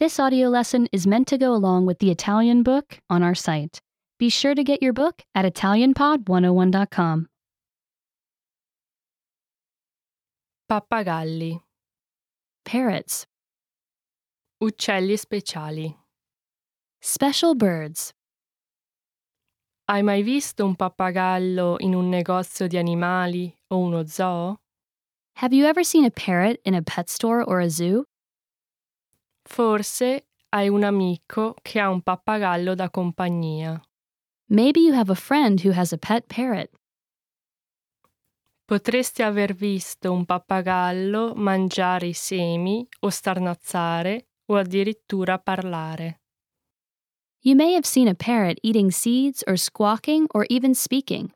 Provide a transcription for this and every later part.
This audio lesson is meant to go along with the Italian book on our site. Be sure to get your book at ItalianPod101.com. Pappagalli. Parrots, Uccelli speciali. special birds. Hai mai visto un pappagallo in un negozio di animali o uno zoo? Have you ever seen a parrot in a pet store or a zoo? Forse hai un amico che ha un pappagallo da compagnia. Maybe you have a friend who has a pet parrot. Potresti aver visto un pappagallo mangiare i semi o starnazzare o addirittura parlare. You may have seen a parrot eating seeds or squawking or even speaking.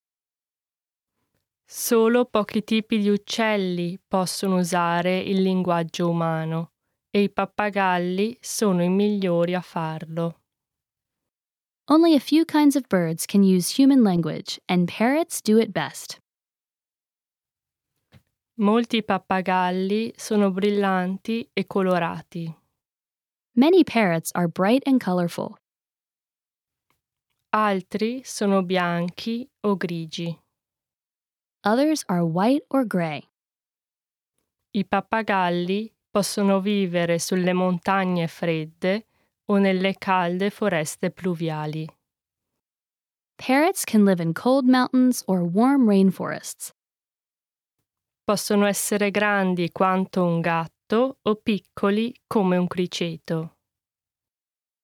Solo pochi tipi di uccelli possono usare il linguaggio umano e i pappagalli sono i migliori a farlo. Only a few kinds of birds can use human language, and parrots do it best. Molti pappagalli sono brillanti e colorati. Many parrots are bright and colorful. Altri sono bianchi o grigi. Others are white or gray. I pappagalli possono vivere sulle montagne fredde o nelle calde foreste pluviali. Parrots can live in cold mountains or warm rainforests. Possono essere grandi quanto un gatto o piccoli come un criceto.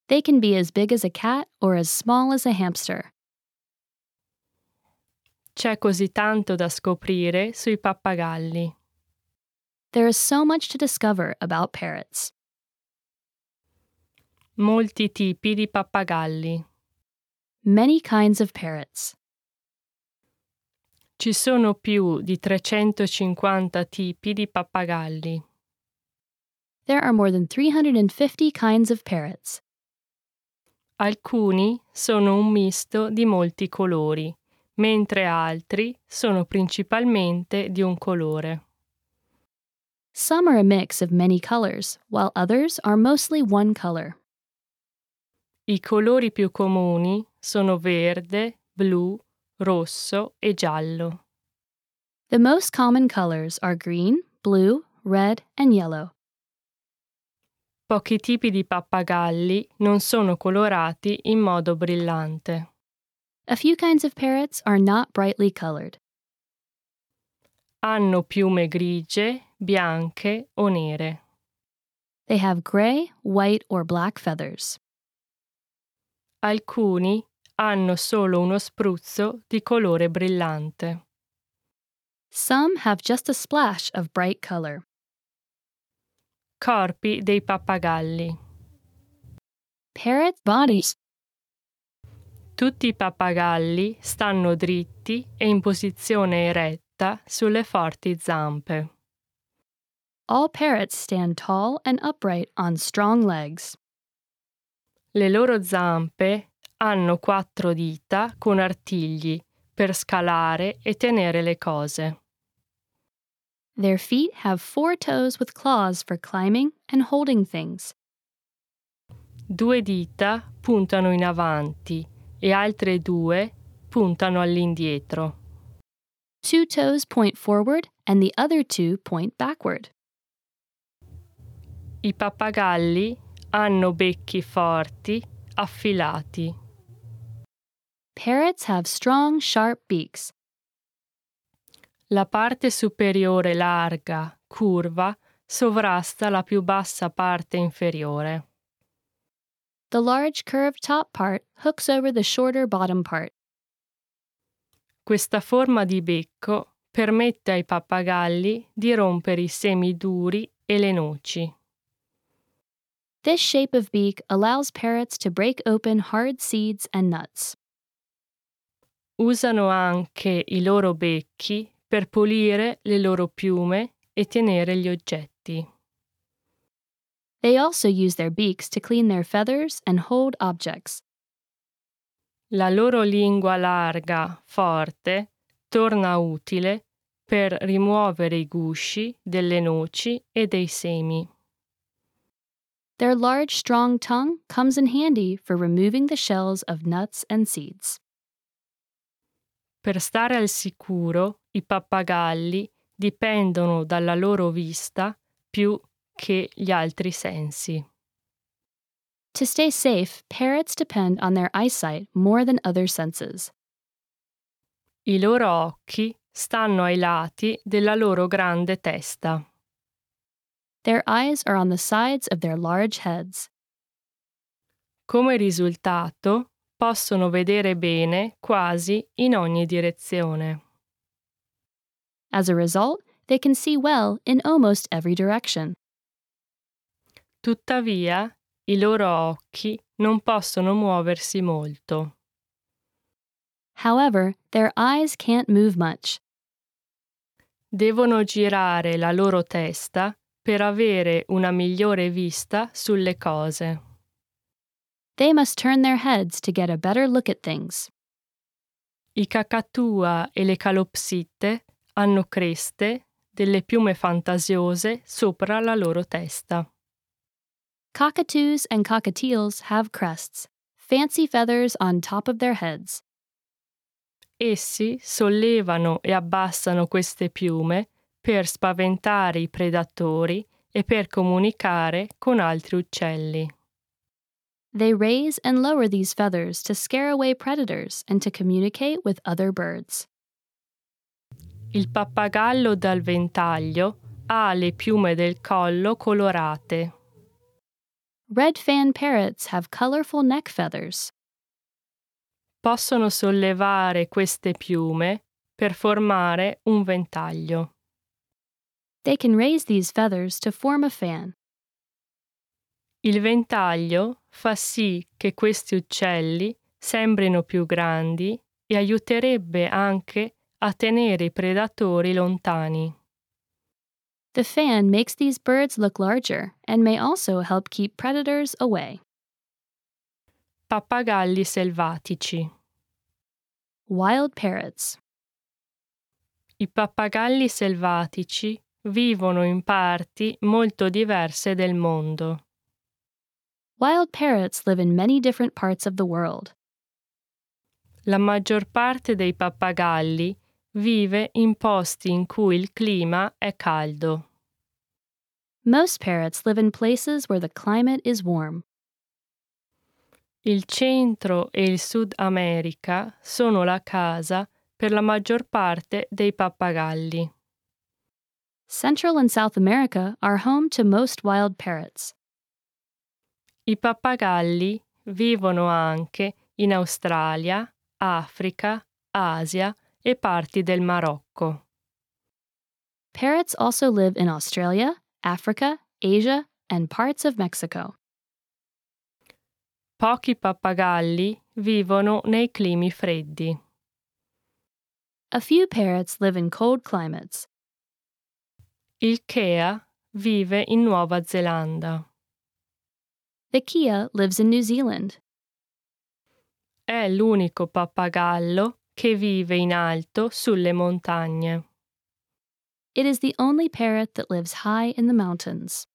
They can be as big as a cat or as small as a hamster. C'è così tanto da scoprire sui pappagalli. There is so much to discover about parrots. Molti tipi di pappagalli. Many kinds of parrots. Ci sono più di 350 tipi di pappagalli. There are more than 350 kinds of parrots. Alcuni sono un misto di molti colori, mentre altri sono principalmente di un colore. Some are a mix of many colors, while others are mostly one color. I colori più comuni sono verde, blu, rosso e giallo. The most common colors are green, blue, red, and yellow. Pochi tipi di pappagalli non sono colorati in modo brillante. A few kinds of parrots are not brightly colored. Hanno piume grigie, bianche o nere. They have gray, white, or black feathers. Alcuni hanno solo uno spruzzo di colore brillante. Some have just a splash of bright color. Corpi dei pappagalli. Parrot bodies. Tutti i pappagalli stanno dritti e in posizione eretta sulle forti zampe. All parrots stand tall and upright on strong legs. Le loro zampe hanno quattro dita con artigli per scalare e tenere le cose. Their feet have four toes with claws for climbing and holding things. Due dita puntano in avanti e altre due puntano all'indietro. Two toes point forward and the other two point backward. I pappagalli hanno becchi forti, affilati. Parrots have strong, sharp beaks. La parte superiore larga, curva, sovrasta la più bassa parte inferiore. The large curved top part hooks over the shorter bottom part. Questa forma di becco permette ai pappagalli di rompere i semi duri e le noci. This shape of beak allows parrots to break open hard seeds and nuts. Usano anche i loro becchi per pulire le loro piume e tenere gli oggetti. They also use their beaks to clean their feathers and hold objects. La loro lingua larga, forte, torna utile per rimuovere i gusci delle noci e dei semi. their large, strong tongue comes in handy for removing the shells of nuts and seeds. Per stare al sicuro, i pappagalli dipendono dalla loro vista più che gli altri sensi. To stay safe, parrots depend on their eyesight more than other senses. I loro occhi stanno ai lati della loro grande testa. Their eyes are on the sides of their large heads. Come risultato, possono vedere bene quasi in ogni direzione. As a result, they can see well in almost every direction. Tuttavia, i loro occhi non possono muoversi molto. However, their eyes can't move much. Devono girare la loro testa per avere una migliore vista sulle cose. They must turn their heads to get a better look at things. I cacatua e le calopsitte hanno creste, delle piume fantasiose sopra la loro testa. Cockatoos and cockatiels have crests, fancy feathers on top of their heads. Essi sollevano e abbassano queste piume per spaventare i predatori e per comunicare con altri uccelli. They raise and lower these feathers to scare away predators and to communicate with other birds. Il pappagallo dal ventaglio ha le piume del collo colorate. Red fan parrots have colorful neck feathers. Possono sollevare queste piume per formare un ventaglio. They can raise these feathers to form a fan. Il ventaglio fa sì che questi uccelli sembrino più grandi e aiuterebbe anche a tenere i predatori lontani. The fan makes these birds look larger and may also help keep predators away. Pappagalli selvatici. Wild parrots. I pappagalli selvatici vivono in parti molto diverse del mondo. Wild parrots live in many different parts of the world. La maggior parte dei pappagalli vive in posti in cui il clima è caldo. Most parrots live in places where the climate is warm. Il centro e il Sud America sono la casa per la maggior parte dei pappagalli. Central and South America are home to most wild parrots. I pappagalli vivono anche in Australia, Africa, Asia e parti del Marocco. Parrots also live in Australia, Africa, Asia, and parts of Mexico. Pochi pappagalli vivono nei climi freddi. A few parrots live in cold climates. Il Kea vive in Nuova Zelanda. The Kia lives in New Zealand. È l'unico pappagallo che vive in alto sulle montagne. It is the only parrot that lives high in the mountains.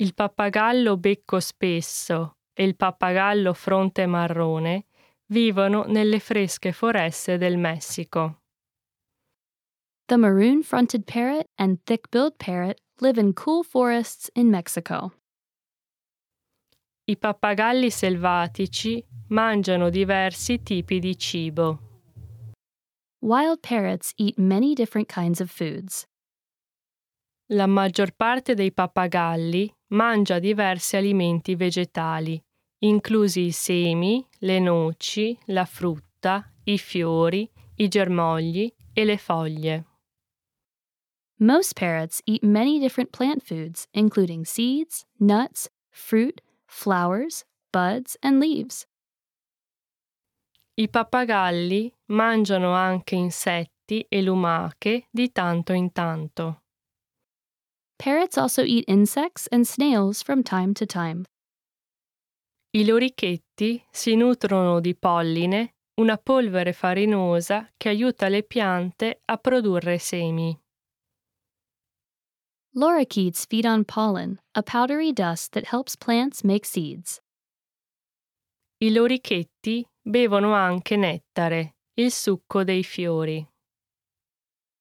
Il pappagallo becco spesso e il pappagallo fronte marrone vivono nelle fresche foreste del Messico. The maroon fronted parrot and thick billed parrot live in cool forests in Mexico. I pappagalli selvatici mangiano diversi tipi di cibo. Wild parrots eat many different kinds of foods. La maggior parte dei pappagalli mangia diversi alimenti vegetali, inclusi i semi, le noci, la frutta, i fiori, i germogli e le foglie. Most parrots eat many different plant foods, including seeds, nuts, fruit, flowers, buds, and leaves. I pappagalli mangiano anche insetti e lumache di tanto in tanto. Parrots also eat insects and snails from time to time. I lorichetti si nutrono di polline, una polvere farinosa che aiuta le piante a produrre semi. Lorikeets feed on pollen, a powdery dust that helps plants make seeds. I lorichetti bevono anche nettare, il succo dei fiori.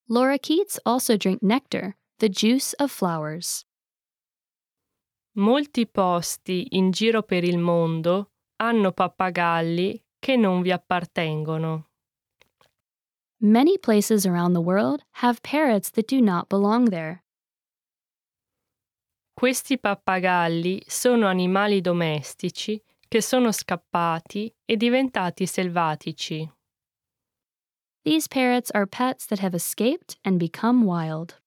Lorikeets also drink nectar, the juice of flowers. Molti posti in giro per il mondo hanno pappagalli che non vi appartengono. Many places around the world have parrots that do not belong there. Questi pappagalli sono animali domestici che sono scappati e diventati selvatici. These parrots are pets that have escaped and become wild.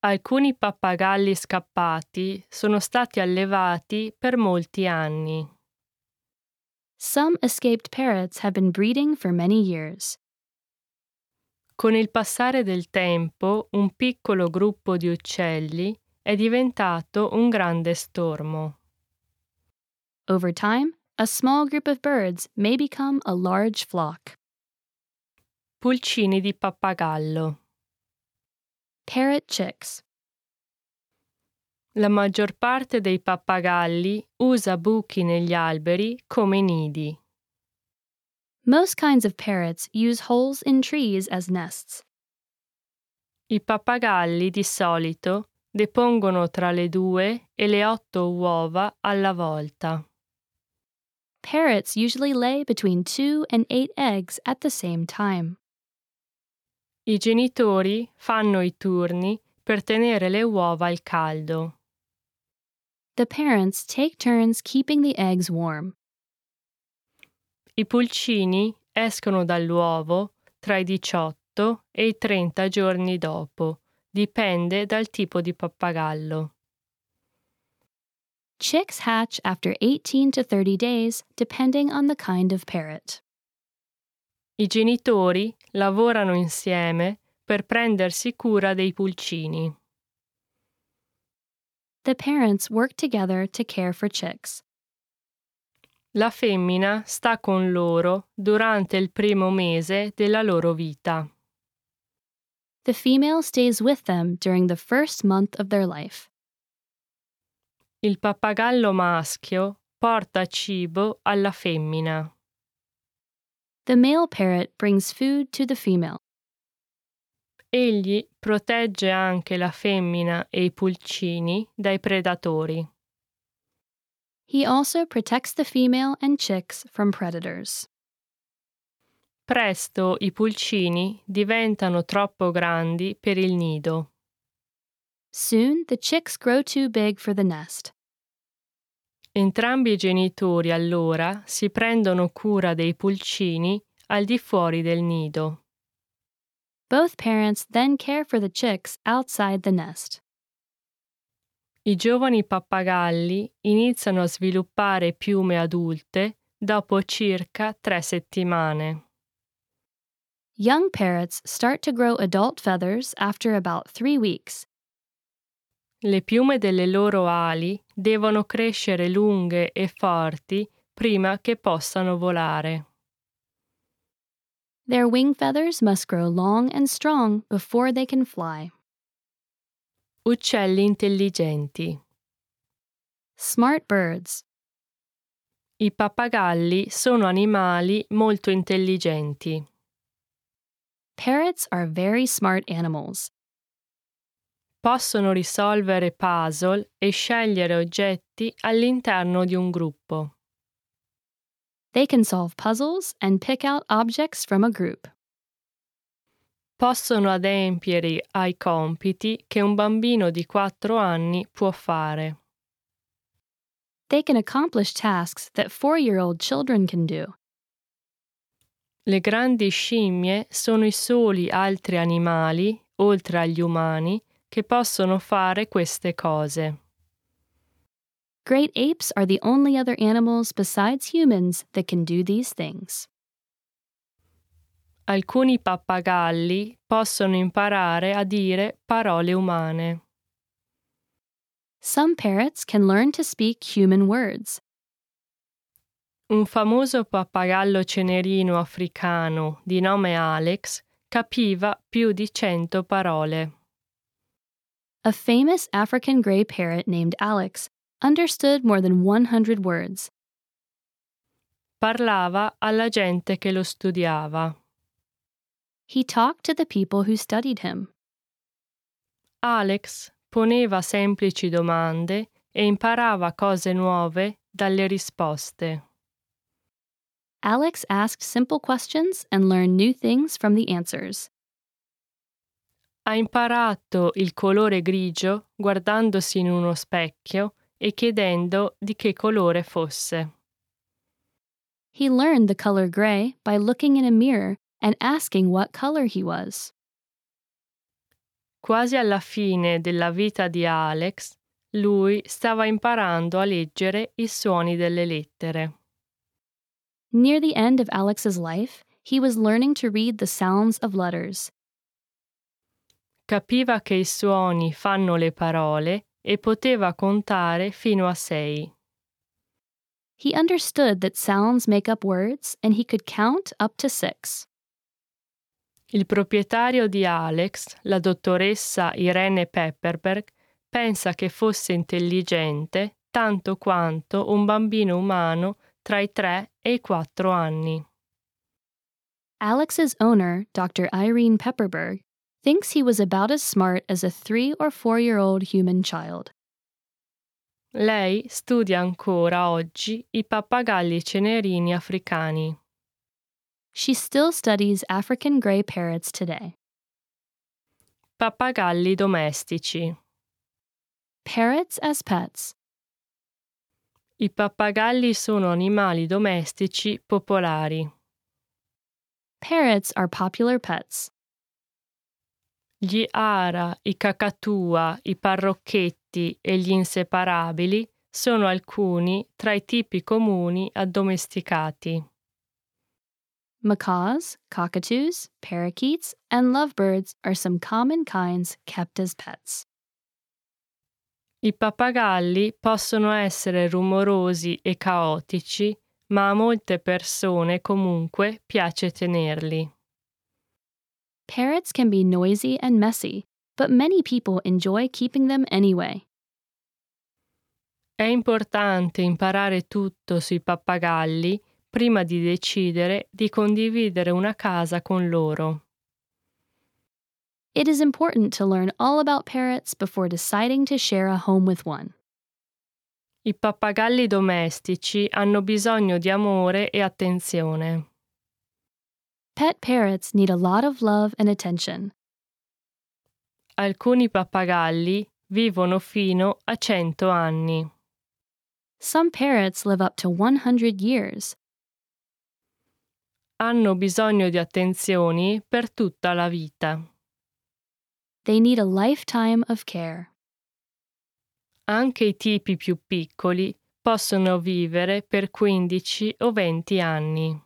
Alcuni pappagalli scappati sono stati allevati per molti anni. Some escaped parrots have been breeding for many years. Con il passare del tempo, un piccolo gruppo di uccelli è diventato un grande stormo. Over time, a small group of birds may become a large flock. Pulcini di pappagallo. Parrot chicks. La maggior parte dei pappagalli usa buchi negli alberi come nidi. Most kinds of parrots use holes in trees as nests. I pappagalli di solito depongono tra le due e le otto uova alla volta. Parrots usually lay between two and eight eggs at the same time. I genitori fanno i turni per tenere le uova al caldo. The parents take turns keeping the eggs warm. I pulcini escono dall'uovo tra i 18 e i 30 giorni dopo dipende dal tipo di pappagallo. Chicks hatch after 18 to 30 days, depending on the kind of parrot. I genitori lavorano insieme per prendersi cura dei pulcini. The parents work together to care for chicks. La femmina sta con loro durante il primo mese della loro vita. The female stays with them during the first month of their life. Il pappagallo maschio porta cibo alla femmina. The male parrot brings food to the female. Egli protegge anche la femmina e i pulcini dai predatori. He also protects the female and chicks from predators. Presto i pulcini diventano troppo grandi per il nido. Soon the chicks grow too big for the nest. Entrambi i genitori allora si prendono cura dei pulcini al di fuori del nido. Both parents then care for the chicks outside the nest. I giovani pappagalli iniziano a sviluppare piume adulte dopo circa tre settimane. Young parrots start to grow adult feathers after about three weeks. Le piume delle loro ali devono crescere lunghe e forti prima che possano volare. Their wing feathers must grow long and strong before they can fly. Uccelli intelligenti. Smart birds. I pappagalli sono animali molto intelligenti. Parrots are very smart animals. Possono risolvere puzzle e scegliere oggetti all'interno di un gruppo. They can solve puzzles and pick out objects from a group. Possono adempiere ai compiti che un bambino di 4 anni può fare. They can accomplish tasks that four year old children can do. Le grandi scimmie sono i soli altri animali, oltre agli umani, che possono fare queste cose. Great apes are the only other animals besides humans that can do these things. Alcuni pappagalli possono imparare a dire parole umane. Some parrots can learn to speak human words. Un famoso pappagallo cenerino africano di nome Alex capiva più di cento parole. a famous African gray parrot named Alex understood more than 100 words. Parlava alla gente che lo studiava. He talked to the people who studied him. Alex poneva semplici domande e imparava cose nuove dalle risposte. Alex asked simple questions and learned new things from the answers. Ha imparato il colore grigio guardandosi in uno specchio e chiedendo di che colore fosse. He learned the color gray by looking in a mirror and asking what color he was. Quasi alla fine della vita di Alex, lui stava imparando a leggere i suoni delle lettere. Near the end of Alex's life, he was learning to read the sounds of letters. Capiva che i suoni fanno le parole e poteva contare fino a sei. He understood that sounds make up words and he could count up to six. Il proprietario di Alex, la dottoressa Irene Pepperberg, pensa che fosse intelligente tanto quanto un bambino umano tra i 3 e i 4 anni. Alex's owner, Dr. Irene Pepperberg, thinks he was about as smart as a three or four year old human child. Lei studia ancora oggi i pappagalli cenerini africani. She still studies African gray parrots today. Pappagalli domestici. Parrots as pets. I pappagalli sono animali domestici popolari. Parrots are popular pets. Gli ara, i cacatua, i parrocchetti e gli inseparabili sono alcuni tra i tipi comuni addomesticati. Macaws, cockatoos, parakeets, and lovebirds are some common kinds kept as pets. I pappagalli possono essere rumorosi e caotici, ma a molte persone comunque piace tenerli. Parrots can be noisy and messy, but many people enjoy keeping them anyway. È importante imparare tutto sui pappagalli prima di decidere di condividere una casa con loro. It is important to learn all about parrots before deciding to share a home with one. I pappagalli domestici hanno bisogno di amore e attenzione. Pet parrots need a lot of love and attention. Alcuni pappagalli vivono fino a 100 anni. Some parrots live up to 100 years. Hanno bisogno di attenzioni per tutta la vita. They need a lifetime of care. Anche i tipi più piccoli possono vivere per 15 o 20 anni.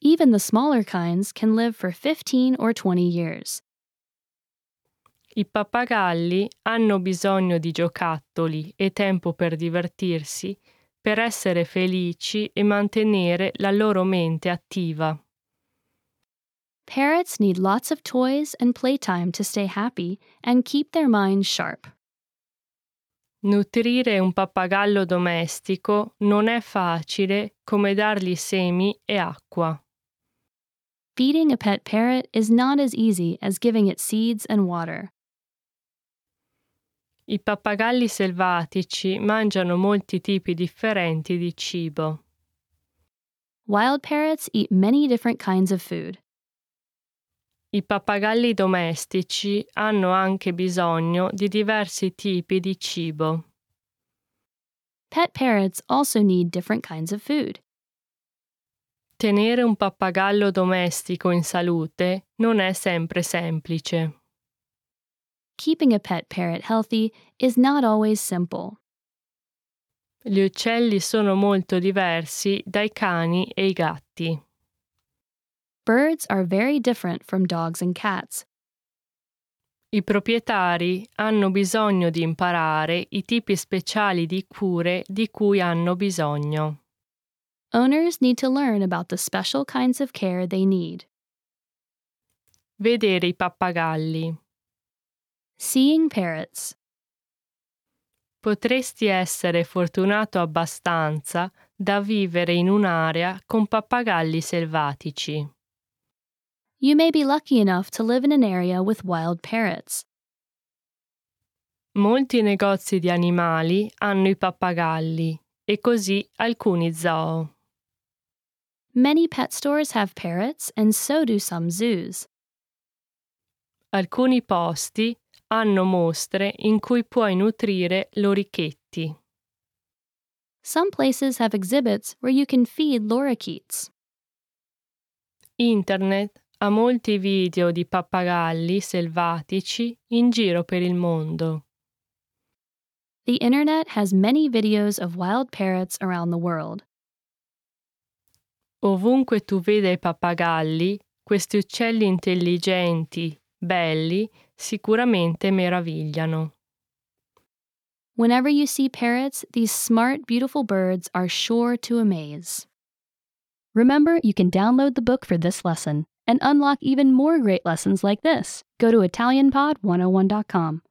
Even the smaller kinds can live for 15 or 20 years. I pappagalli hanno bisogno di giocattoli e tempo per divertirsi per essere felici e mantenere la loro mente attiva. Parrots need lots of toys and playtime to stay happy and keep their minds sharp. Nutrire un pappagallo domestico non è facile come dargli semi e acqua. Feeding a pet parrot is not as easy as giving it seeds and water. I pappagalli selvatici mangiano molti tipi differenti di cibo. Wild parrots eat many different kinds of food. I pappagalli domestici hanno anche bisogno di diversi tipi di cibo. Pet parrots also need different kinds of food. Tenere un pappagallo domestico in salute non è sempre semplice. Keeping a pet parrot healthy is not always simple. Gli uccelli sono molto diversi dai cani e i gatti. Birds are very different from dogs and cats. I proprietari hanno bisogno di imparare i tipi speciali di cure di cui hanno bisogno. Owners need to learn about the special kinds of care they need. Vedere i pappagalli. Seeing parrots. Potresti essere fortunato abbastanza da vivere in un'area con pappagalli selvatici. You may be lucky enough to live in an area with wild parrots. Molti negozi di animali hanno i pappagalli e così alcuni zoo. Many pet stores have parrots, and so do some zoos. Alcuni posti hanno mostre in cui puoi nutrire lorichetti. Some places have exhibits where you can feed lorikeets. Internet ha molti video di pappagalli selvatici in giro per il mondo. The internet has many videos of wild parrots around the world. Ovunque tu veda i pappagalli, questi uccelli intelligenti, belli, sicuramente meravigliano. Whenever you see parrots, these smart, beautiful birds are sure to amaze. Remember, you can download the book for this lesson and unlock even more great lessons like this. Go to ItalianPod101.com.